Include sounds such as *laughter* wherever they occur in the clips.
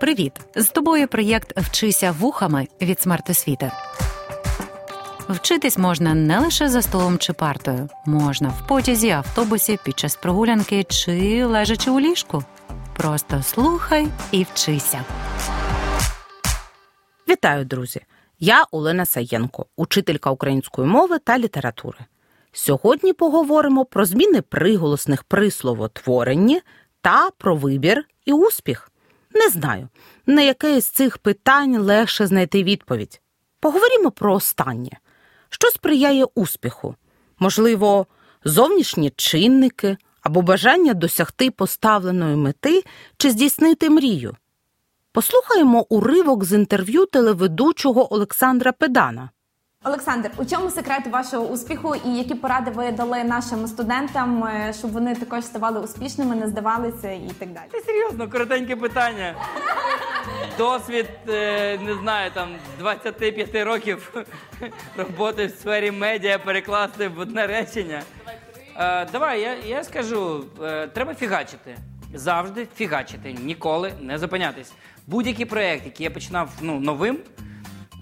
Привіт! З тобою проєкт Вчися вухами від смертосвіти. Вчитись можна не лише за столом чи партою, можна в потязі, автобусі, під час прогулянки чи лежачи у ліжку. Просто слухай і вчися. Вітаю, друзі! Я Олена Саєнко, учителька української мови та літератури. Сьогодні поговоримо про зміни приголосних при словотворенні та про вибір і успіх. Не знаю, на яке з цих питань легше знайти відповідь. Поговоримо про останнє. Що сприяє успіху? Можливо, зовнішні чинники або бажання досягти поставленої мети чи здійснити мрію. Послухаємо уривок з інтерв'ю телеведучого Олександра Педана. Олександр, у чому секрет вашого успіху і які поради ви дали нашим студентам, е, щоб вони також ставали успішними, не здавалися і так далі? Ти серйозно, коротеньке питання. Досвід, е, не знаю, там 25 років роботи в сфері медіа перекласти в одне речення. Е, Давай, я, я скажу, треба фігачити. Завжди фігачити, ніколи не зупинятись. Будь-який проєкт, який я починав ну, новим,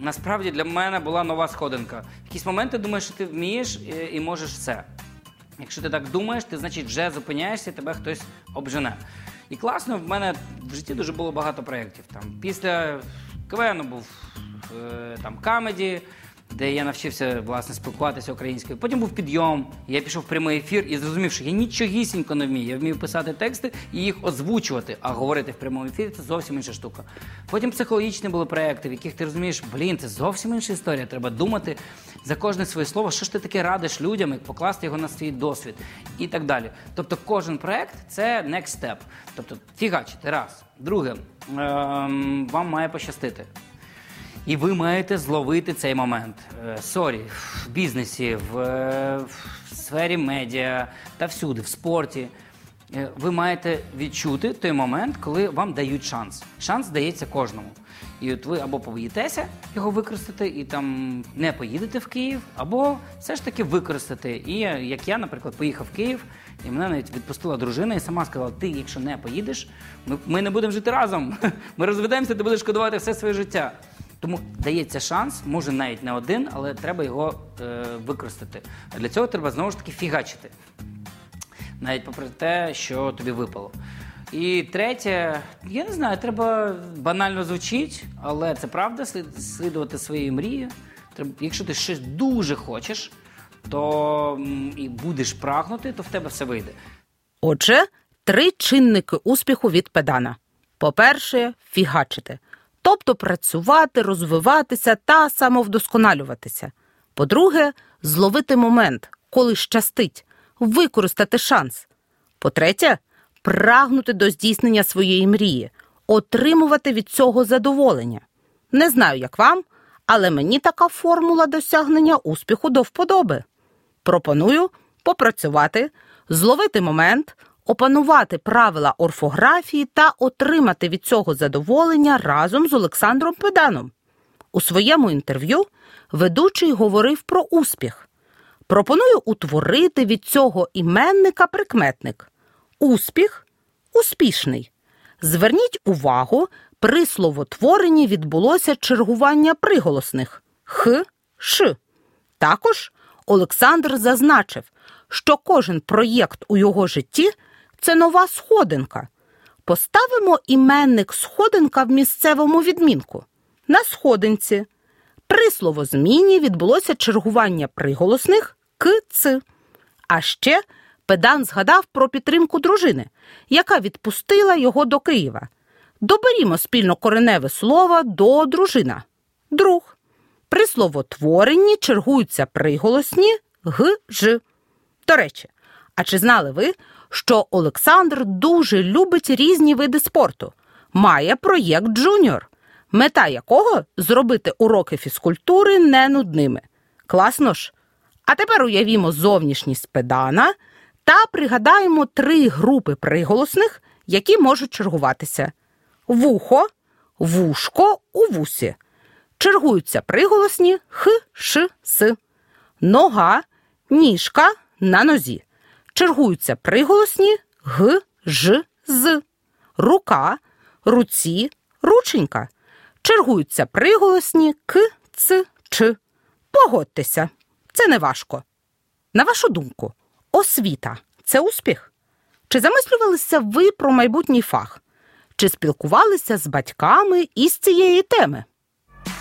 насправді для мене була нова сходинка. В якісь моменти думаєш, що ти вмієш і, і можеш все. Якщо ти так думаєш, ти значить вже зупиняєшся, тебе хтось обжене. І класно, в мене в житті дуже було багато проєктів. Там після КВН був е, там камеді, де я навчився власне спілкуватися українською. Потім був підйом. Я пішов в прямий ефір і зрозумів, що я нічогісінько не вмію. Я вмію писати тексти і їх озвучувати, а говорити в прямому ефірі це зовсім інша штука. Потім психологічні були проекти, в яких ти розумієш, блін, це зовсім інша історія. Треба думати за кожне своє слово, що ж ти таке радиш людям, як покласти його на свій досвід і так далі. Тобто, кожен проект це next step. Тобто, фігачити, раз. Друге, ем, вам має пощастити. І ви маєте зловити цей момент. Е, Sorry, в бізнесі, в, е, в сфері медіа та всюди, в спорті. Е, Ви маєте відчути той момент, коли вам дають шанс. Шанс дається кожному. І от ви або побоїтеся його використати і там не поїдете в Київ, або все ж таки використати. І як я, наприклад, поїхав в Київ, і мене навіть відпустила дружина і сама сказала: ти, якщо не поїдеш, ми, ми не будемо жити разом. *laughs* Ми розведемося, ти будеш шкодувати все своє життя. Тому дається шанс, може навіть не один, але треба його е, використати. Для цього треба знову ж таки фігачити. Навіть попри те, що тобі випало. І третє, я не знаю, треба банально звучить, але це правда, слідувати своїй мрії. Треба, якщо ти щось дуже хочеш, то і будеш прагнути, то в тебе все вийде. Отже, три чинники успіху від педана. По-перше, фігачити, тобто працювати, розвиватися та самовдосконалюватися. По-друге, зловити момент, коли щастить, використати шанс. По-третє, прагнути до здійснення своєї мрії, отримувати від цього задоволення. Не знаю, як вам, але мені така формула досягнення успіху до вподоби. Пропоную попрацювати, зловити момент, опанувати правила орфографії та отримати від цього задоволення разом з Олександром Педаном. У своєму інтерв'ю ведучий говорив про успіх. Пропоную утворити від цього іменника прикметник. Успіх успішний. Зверніть увагу, при словотворенні відбулося чергування приголосних х, ш. Також Олександр зазначив, що кожен проєкт у його житті це нова сходинка. Поставимо іменник сходинка в місцевому відмінку. На сходинці. При словозміні відбулося чергування приголосних к, ц. А ще педан згадав про підтримку дружини, яка відпустила його до Києва. Доберімо спільно кореневе слово до дружина. Друг. При словотворенні чергуються приголосні г, ж. До речі, а чи знали ви, що Олександр дуже любить різні види спорту? Має проєкт Джуніор, мета якого зробити уроки фізкультури не нудними. Класно ж. А тепер уявімо зовнішність педана та пригадаємо три групи приголосних, які можуть чергуватися: вухо, вушко у вусі. Чергуються приголосні х, ш, с. Нога, ніжка на нозі. Чергуються приголосні г, ж, з. Рука, руці, Рученька. Чергуються приголосні к, ц, ч. Погодьтеся, це не важко. На вашу думку, освіта це успіх? Чи замислювалися ви про майбутній фах? Чи спілкувалися з батьками із цієї теми?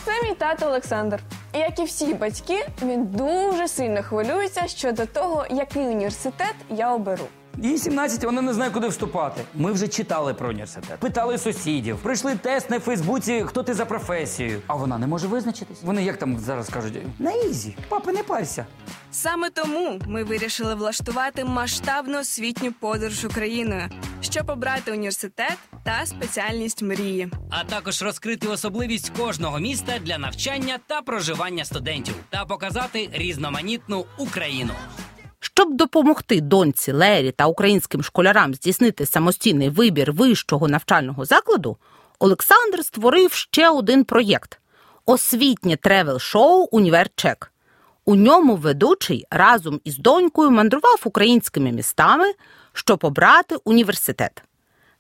Це мій тато Олександр. І як і всі батьки, він дуже сильно хвилюється щодо того, який університет я оберу. Їй 17, вона не знає, куди вступати. Ми вже читали про університет, питали сусідів, пройшли тест на Фейсбуці, хто ти за професією. А вона не може визначитись. Вони як там зараз кажуть, на easy, папа, не парся. Саме тому ми вирішили влаштувати масштабну освітню подорож Україною, щоб обрати університет та спеціальність мрії. а також розкрити особливість кожного міста для навчання та проживання студентів та показати різноманітну Україну. Щоб допомогти доньці Лері та українським школярам здійснити самостійний вибір вищого навчального закладу, Олександр створив ще один проєкт освітнє тревел-шоу Універчек. У ньому ведучий разом із донькою мандрував українськими містами, щоб обрати університет.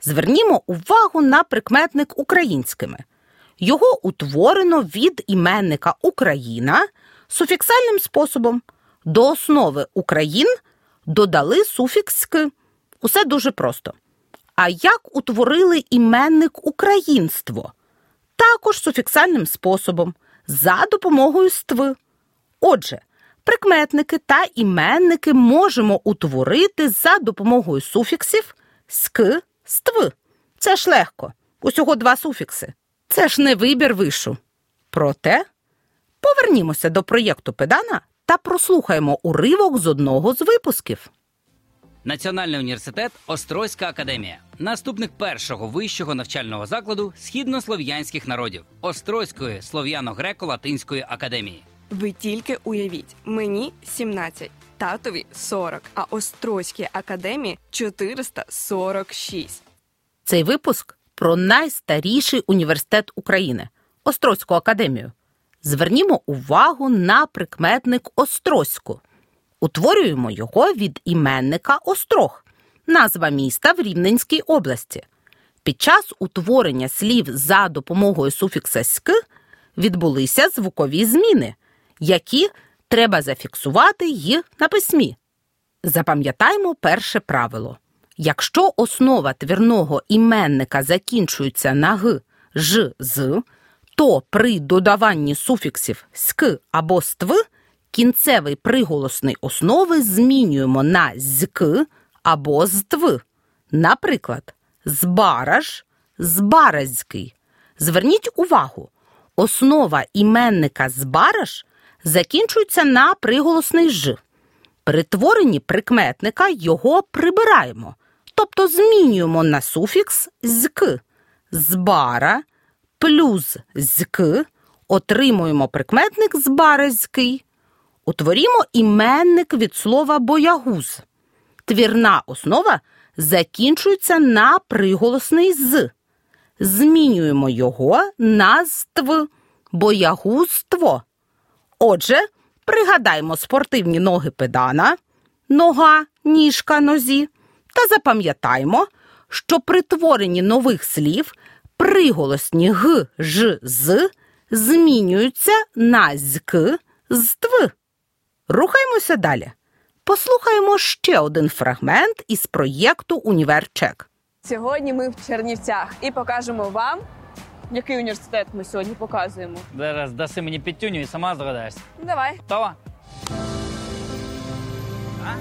Звернімо увагу на прикметник українськими. Його утворено від іменника Україна суфіксальним способом. До основи Україн додали суфікс «ки». Усе дуже просто. А як утворили іменник українство? Також суфіксальним способом за допомогою стви. Отже, прикметники та іменники можемо утворити за допомогою суфіксів ськ, ств. Це ж легко. Усього два суфікси. Це ж не вибір вишу. Проте повернімося до проєкту педана та прослухаємо уривок з одного з випусків. Національний університет Острозька академія, наступник першого вищого навчального закладу східнослов'янських народів Острозької слов'яно-греко-латинської академії. Ви тільки уявіть, мені 17, татові 40, а Острозькій академії 446. Цей випуск про найстаріший університет України Острозьку академію. Звернімо увагу на прикметник Острозьку. Утворюємо його від іменника Острог, назва міста в Рівненській області. Під час утворення слів за допомогою суфікса «ськ» відбулися звукові зміни, які треба зафіксувати й на письмі. Запам'ятаймо перше правило. Якщо основа твірного іменника закінчується на г, ж, з, то при додаванні суфіксів ськ або ств кінцевий приголосний основи змінюємо на зк або здв. Наприклад, збараж, збаразький. Зверніть увагу, основа іменника збараж закінчується на приголосний ж. При творенні прикметника його прибираємо, тобто змінюємо на суфікс зк. Збара плюс зк отримуємо прикметник збаразький. Утворімо іменник від слова боягуз. Твірна основа закінчується на приголосний з. Змінюємо його на ств боягузтво. Отже, пригадаймо спортивні ноги педана, нога, ніжка, нозі, та запам'ятаймо, що при творенні нових слів приголосні г, ж, з змінюються на зк, здв. Рухаємося далі. Послухаємо ще один фрагмент із проєкту Універчек. Сьогодні ми в Чернівцях і покажемо вам, який університет ми сьогодні показуємо. Зараз даси мені підтюню і сама здогадаєшся. Давай. Готова? А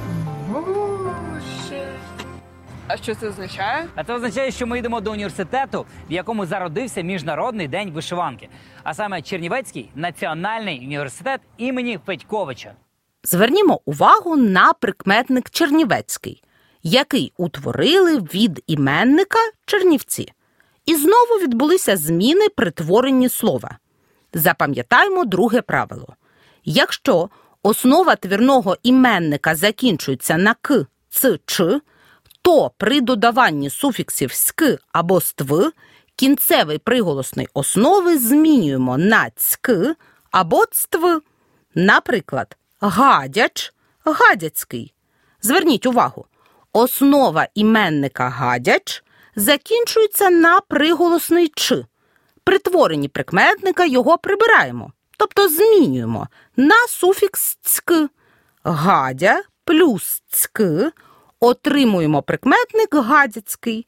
що це означає? А це означає, що ми йдемо до університету, в якому зародився міжнародний день вишиванки, а саме Чернівецький національний університет імені Федьковича. Звернімо увагу на прикметник Чернівецький, який утворили від іменника Чернівці. І знову відбулися зміни при творенні слова. Запам'ятаймо друге правило. Якщо основа твірного іменника закінчується на к, ц, ч, то при додаванні суфіксів ськ або ств кінцевий приголосний основи змінюємо на цьк або цтв. Наприклад, гадяч гадяцький. Зверніть увагу, основа іменника гадяч закінчується на приголосний ч. При творенні прикметника його прибираємо, тобто змінюємо на суфікс цьк. Гадя плюс цьк отримуємо прикметник гадяцький.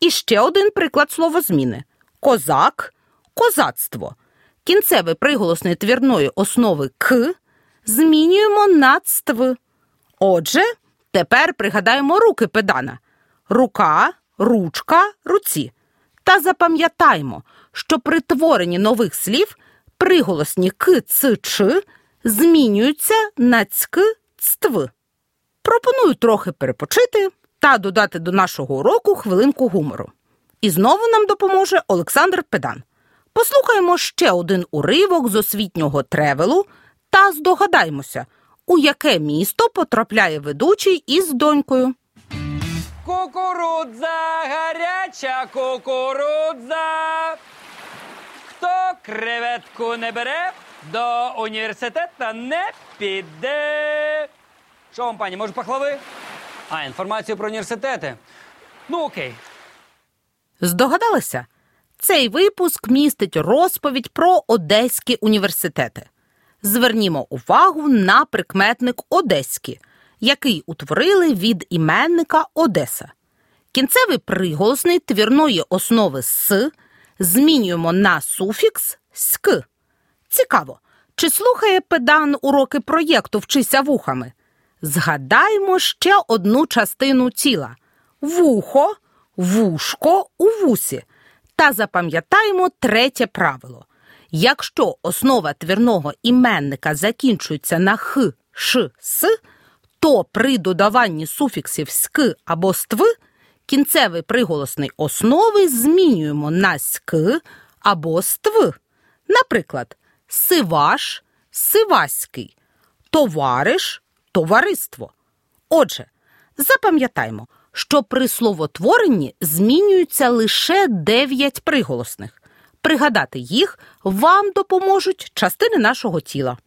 І ще один приклад словозміни: козак, козацтво. Кінцевий приголосний твірної основи к змінюємо на цтв. Отже, тепер пригадаємо руки педана: рука, ручка, руці. Та запам'ятаймо, що при творенні нових слів приголосні к, ц, ч змінюються на цьк, цтв. Пропоную трохи перепочити та додати до нашого уроку хвилинку гумору. І знову нам допоможе Олександр Педан. Послухаємо ще один уривок з освітнього тревелу та здогадаймося, у яке місто потрапляє ведучий із донькою. Кукурудза, гаряча кукурудза. Хто креветку не бере, до університету не піде. Що вам, пані, може пахлави? А, інформацію про університети. Ну, окей. Здогадалися? Цей випуск містить розповідь про одеські університети. Звернімо увагу на прикметник Одеські, який утворили від іменника Одеса. Кінцевий приголосний твірної основи с змінюємо на суфікс ськ. Цікаво, чи слухає педан уроки проєкту Вчися вухами? Згадаймо ще одну частину тіла вухо, вушко у вусі. Та запам'ятаємо третє правило. Якщо основа твірного іменника закінчується на х, ш, с, то при додаванні суфіксів ськ або ств кінцевий приголосний основи змінюємо на ськ або ств. Наприклад, сиваш, сиваський, товариш, товариство. Отже, запам'ятаймо, що при словотворенні змінюються лише 9 приголосних. Пригадати їх вам допоможуть частини нашого тіла.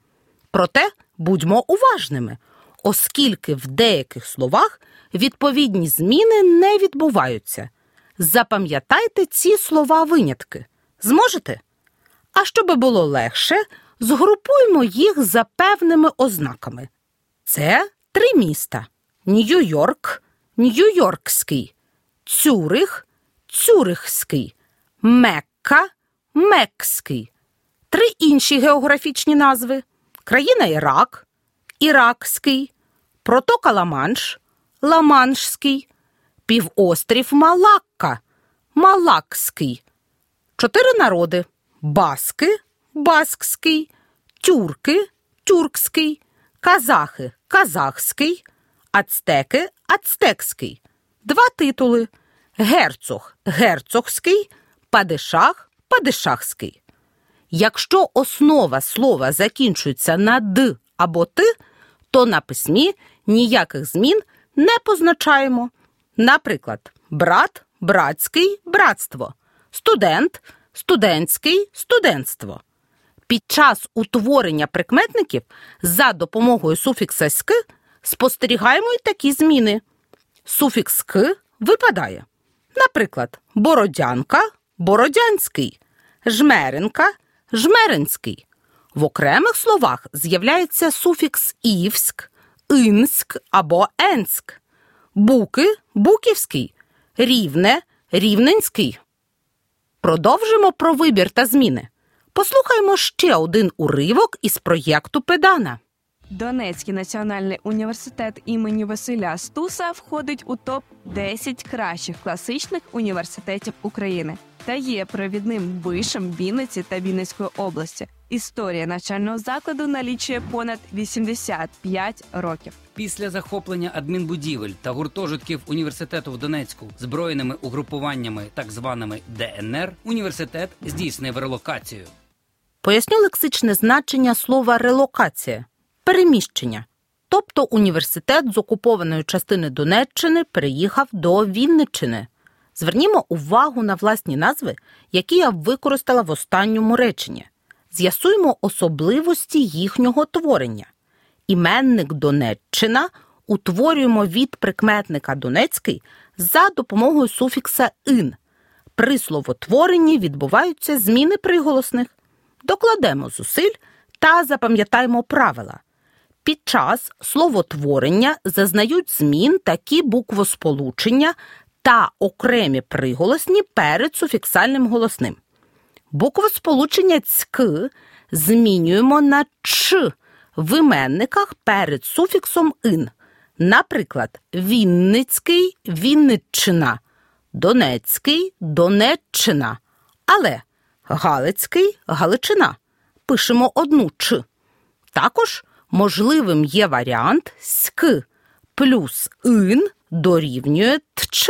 Проте будьмо уважними, оскільки в деяких словах відповідні зміни не відбуваються. Запам'ятайте ці слова винятки. Зможете? А щоби було легше, згрупуємо їх за певними ознаками. Це три міста: Нью-Йорк, Нью-Йоркський, Цюрих, Цюрихський, Мекка, Мекський. Три інші географічні назви: країна Ірак, Іракський, протока Ла-Манш, Ла-Маншський, півострів Малакка, Малакський. Чотири народи: Баски, Баскський, Тюрки, Тюркський, Казахи, Казахський, Ацтеки, Ацтекський. Два титули: Герцог, Герцогський, Падишах, Падишахський. Якщо основа слова закінчується на д або т, то на письмі ніяких змін не позначаємо. Наприклад, брат, братський, братство, студент, студентський, студентство. Під час утворення прикметників за допомогою суфікса ськ спостерігаємо й такі зміни. Суфікс к випадає. Наприклад, бородянка бородянський, жмеренка жмеринський. В окремих словах з'являється суфікс івськ, інськ або енськ, буки буківський, рівне рівненський. Продовжимо про вибір та зміни. Послухаймо ще один уривок із проєкту Педана. Донецький національний університет імені Василя Стуса входить у топ 10 кращих класичних університетів України та є провідним вишем Вінниці та Вінницької області. Історія навчального закладу налічує понад 85 років. Після захоплення адмінбудівель та гуртожитків університету в Донецьку збройними угрупуваннями, так званими ДНР, університет здійснив релокацію. Поясню лексичне значення слова релокація переміщення. Тобто університет з окупованої частини Донеччини переїхав до Вінниччини. Звернімо увагу на власні назви, які я використала в останньому реченні. З'ясуємо особливості їхнього творення. Іменник Донеччина утворюємо від прикметника Донецький за допомогою суфікса ин. При словотворенні відбуваються зміни приголосних. Докладемо зусиль та запам'ятаємо правила. Під час словотворення зазнають змін такі буквосполучення та окремі приголосні перед суфіксальним голосним. Буквосполучення цьк змінюємо на ч в іменниках перед суфіксом ин. Наприклад, Вінницький Вінниччина, Донецький Донеччина. Але Галицький Галичина. Пишемо одну ч. Також можливим є варіант ськ плюс ин дорівнює тч,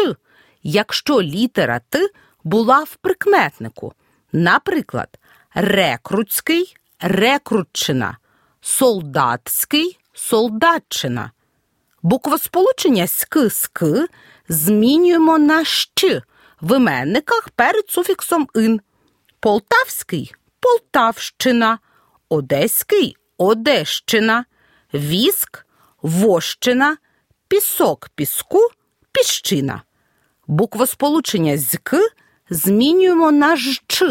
якщо літера Т була в прикметнику. Наприклад, рекрутський рекрутчина, солдатський солдатчина. Буквосполучення ськ ськ змінюємо на щ в іменниках перед суфіксом ин. Полтавський Полтавщина, Одеський Одещина, Віск Вощина, Пісок Піску Піщина. Буквосполучення з к змінюємо на жч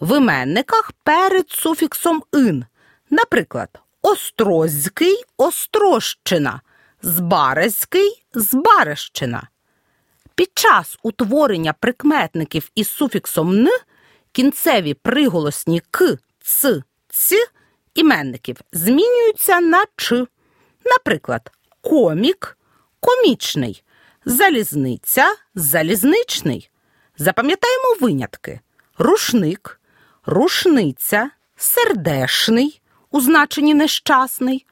в іменниках перед суфіксом ин. Наприклад, Острозький Острощина, Збарезький Збарещина. Під час утворення прикметників із суфіксом н кінцеві приголосні к, ц, ц іменників змінюються на ч. Наприклад, комік комічний, залізниця залізничний. Запам'ятаємо винятки: рушник, рушниця, сердешний у значенні нещасний,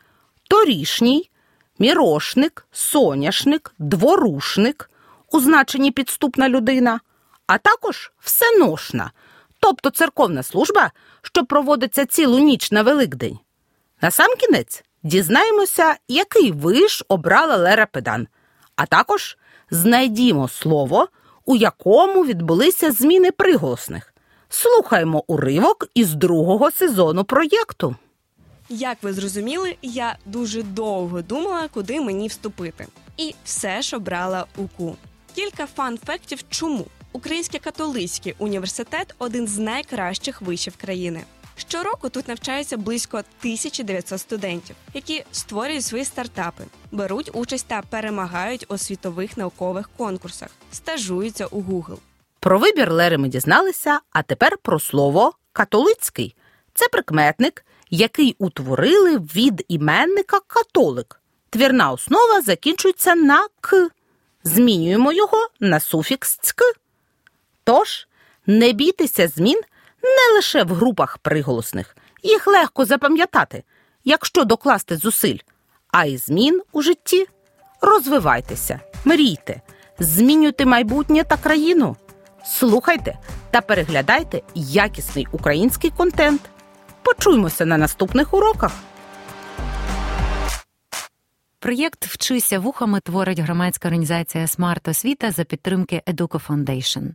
торішній, мірошник, соняшник, дворушник у значенні підступна людина, а також всеношна, тобто церковна служба, що проводиться цілу ніч на Великдень. Насамкінець дізнаємося, який виш обрала Лера Педан, а також знайдімо слово, у якому відбулися зміни приголосних. Слухаємо уривок із другого сезону проєкту. Як ви зрозуміли, я дуже довго думала, куди мені вступити. І все ж обрала УКУ. Кілька фан-фактів чому. Український католицький університет один з найкращих вишів країни. Щороку тут навчається близько 1900 студентів, які створюють свої стартапи, беруть участь та перемагають у світових наукових конкурсах, стажуються у Google. Про вибір Лери ми дізналися, а тепер про слово католицький. Це прикметник, який утворили від іменника католик. Твірна основа закінчується на к. Змінюємо його на суфікс цьк. Тож не бійтеся змін не лише в групах приголосних. Їх легко запам'ятати, якщо докласти зусиль, а й змін у житті. Розвивайтеся, мрійте, змінюйте майбутнє та країну. Слухайте та переглядайте якісний український контент. Почуймося на наступних уроках. Проєкт Вчися вухами творить громадська організація Смарт Освіта за підтримки Educo Foundation.